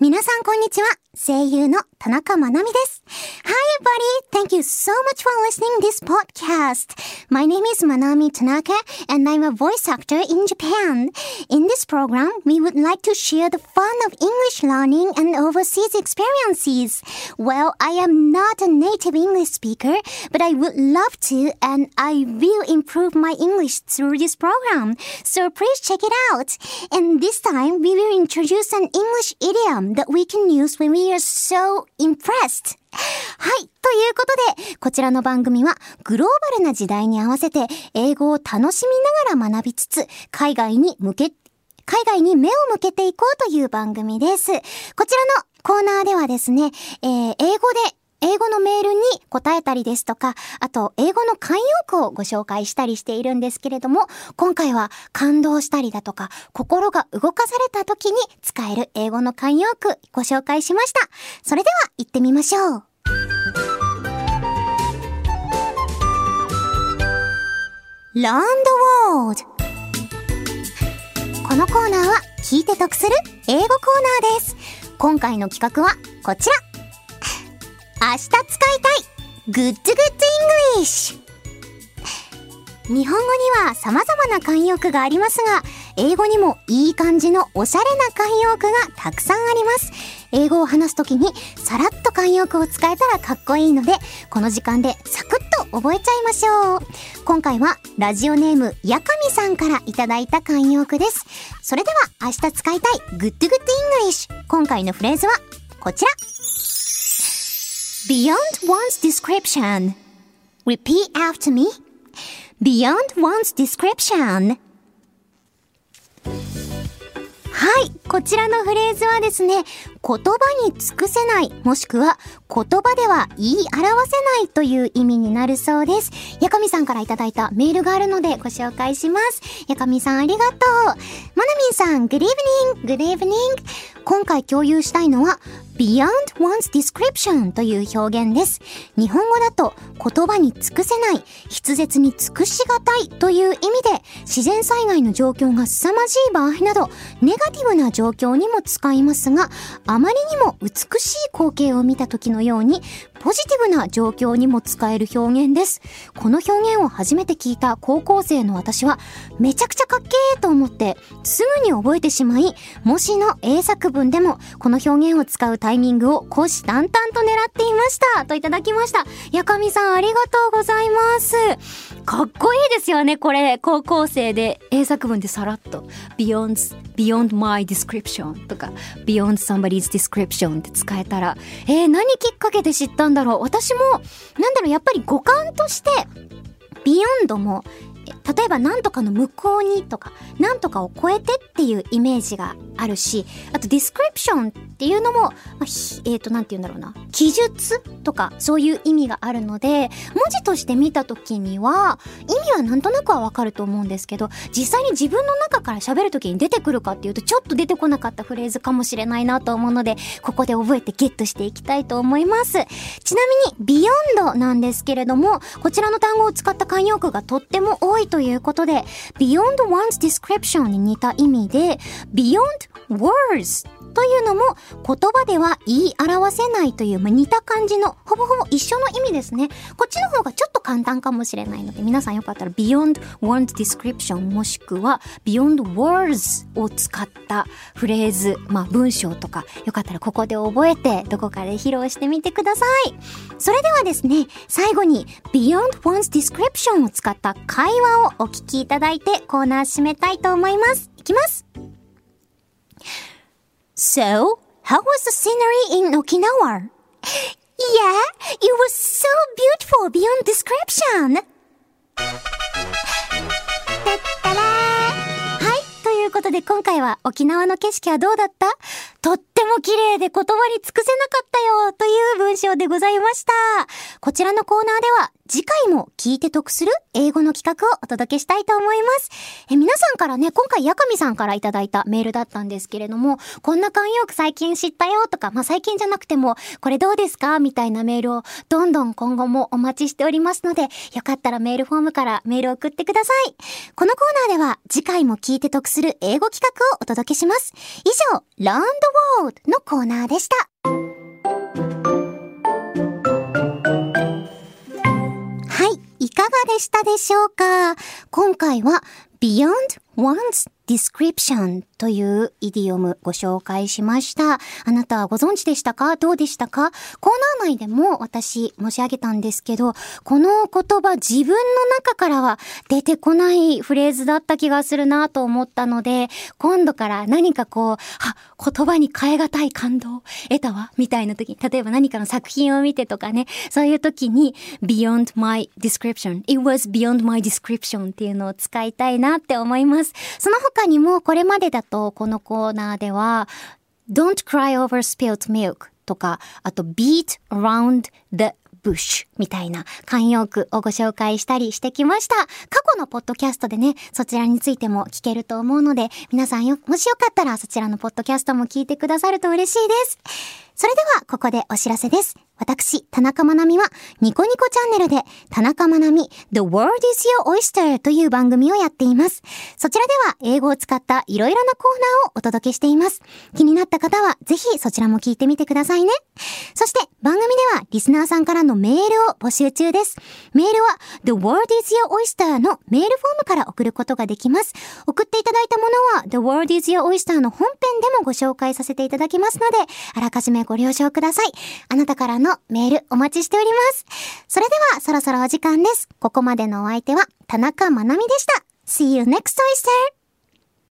皆さんこんにちは。声優の田中まなみです。Hi everybody! Thank you so much for listening this podcast. My name is Manami Tanaka and I'm a voice actor in Japan. In this program, we would like to share the fun of English learning and overseas experiences. Well, I am not a native English speaker, but I would love to and I will improve my English through this program. So please check it out. And this time, we will introduce an English idiom that we can use when we are so impressed. はい。ということで、こちらの番組はグローバルな時代に合わせて英語を楽しみながら学びつつ、海外に向け、海外に目を向けていこうという番組です。こちらのコーナーではですね、えー、英語で英語のメールに答えたりですとか、あと、英語の慣用句をご紹介したりしているんですけれども、今回は感動したりだとか、心が動かされた時に使える英語の慣用句ご紹介しました。それでは行ってみましょう。Learn the World このコーナーは聞いて得する英語コーナーです。今回の企画はこちら。明日使いたい Good Good English 日本語には様々な慣用句がありますが、英語にもいい感じのおしゃれな慣用句がたくさんあります。英語を話すときにさらっと慣用句を使えたらかっこいいので、この時間でサクッと覚えちゃいましょう。今回はラジオネームやかみさんからいただいた慣用句です。それでは明日使いたい Good Good English 今回のフレーズはこちら。Beyond one's description. Repeat after me. Beyond one's description. はい。こちらのフレーズはですね、 言葉に尽くせない、もしくは言葉では言い表せないという意味になるそうです。やかみさんからいただいたメールがあるのでご紹介します。やかみさんありがとう。まなみんさん、Good evening! Good evening! 今回共有したいのは、beyond one's description という表現です。日本語だと言葉に尽くせない、筆舌に尽くしがたいという意味で自然災害の状況が凄まじい場合などネガティブな状況にも使いますが、あまりにも美しい光景を見た時のようにポジティブな状況にも使える表現です。この表現を初めて聞いた高校生の私はめちゃくちゃかっけーと思ってすぐに覚えてしまい、もしの英作文でもこの表現を使うタイミングを虎視眈々と狙っていましたといただきました。やかみさんありがとうございます。かっこいいですよね、これ。高校生で。英作文でさらっと。Beyond, beyond my description とか beyond somebody's description って使えたら、えー、何きっかけで知ったんだろう。私も、なんだろう、やっぱり五感として、Beyond も例えば何とかの向こうにとか、何とかを超えてっていうイメージがあるし、あとディスクリプションっていうのも、まあ、えっ、ー、と、なんて言うんだろうな、記述とかそういう意味があるので、文字として見た時には、意味はなんとなくはわかると思うんですけど、実際に自分の中から喋る時に出てくるかっていうと、ちょっと出てこなかったフレーズかもしれないなと思うので、ここで覚えてゲットしていきたいと思います。ちなみに、ビヨンドなんですけれども、こちらの単語を使った慣用句がとっても多いとということで、beyond one's description に似た意味で、beyond words というのも言葉では言い表せないという、まあ、似た感じのほぼほぼ一緒の意味ですね。こっちの方がちょっと簡単かもしれないので皆さんよかったら beyond one's description もしくは beyond words を使ったフレーズ、まあ文章とかよかったらここで覚えてどこかで披露してみてください。それではですね、最後に beyond one's description を使った会話をお聞きいただいてコーナー締めたいと思います。いきます。So, how was the scenery in Okinawa? Yeah, it was so beautiful beyond description. だったらはい、ということで今回は沖縄の景色はどうだったとっても綺麗で言葉に尽くせなかったよという文章でございました。こちらのコーナーでは次回も聞いて得する英語の企画をお届けしたいと思います。え皆さんからね、今回ヤカミさんからいただいたメールだったんですけれども、こんな慣用句最近知ったよとか、まあ最近じゃなくても、これどうですかみたいなメールをどんどん今後もお待ちしておりますので、よかったらメールフォームからメールを送ってください。このコーナーでは次回も聞いて得する英語企画をお届けします。以上、Learn the World のコーナーでした。はい、いかがでしたでしょうか？今回は Beyond One's description というイディオムご紹介しました。あなたはご存知でしたか？どうでしたか？コーナー内でも私申し上げたんですけど、この言葉自分の中からは出てこないフレーズだった気がするなと思ったので、今度から何かこう、あ、言葉に変え難い感動？得たわ？みたいな時に、例えば何かの作品を見てとかね、そういう時に beyond my description, it was beyond my description っていうのを使いたいなって思います。その他にもこれまでだとこのコーナーでは Don't cry over spilled milk とか、あと beat around the bush みたいな慣用句をご紹介したりしてきました。過去のポッドキャストでね、そちらについても聞けると思うので、皆さんよ、もしよかったらそちらのポッドキャストも聞いてくださると嬉しいです。それでは、ここでお知らせです。私、田中まなみは、ニコニコチャンネルで、田中まなみ、The World is Your Oyster という番組をやっています。そちらでは、英語を使ったいろいろなコーナーをお届けしています。気になった方は、ぜひそちらも聞いてみてくださいね。そして、番組では、リスナーさんからのメールを募集中です。メールは、The World is Your Oyster のメールフォームから送ることができます。送っていただいたものは、The World is Your Oyster の本編でもご紹介させていただきますので、あらかじめご了承ください。あなたからのメールお待ちしております。それではそろそろお時間です。ここまでのお相手は田中まなみでした。See you next oyster!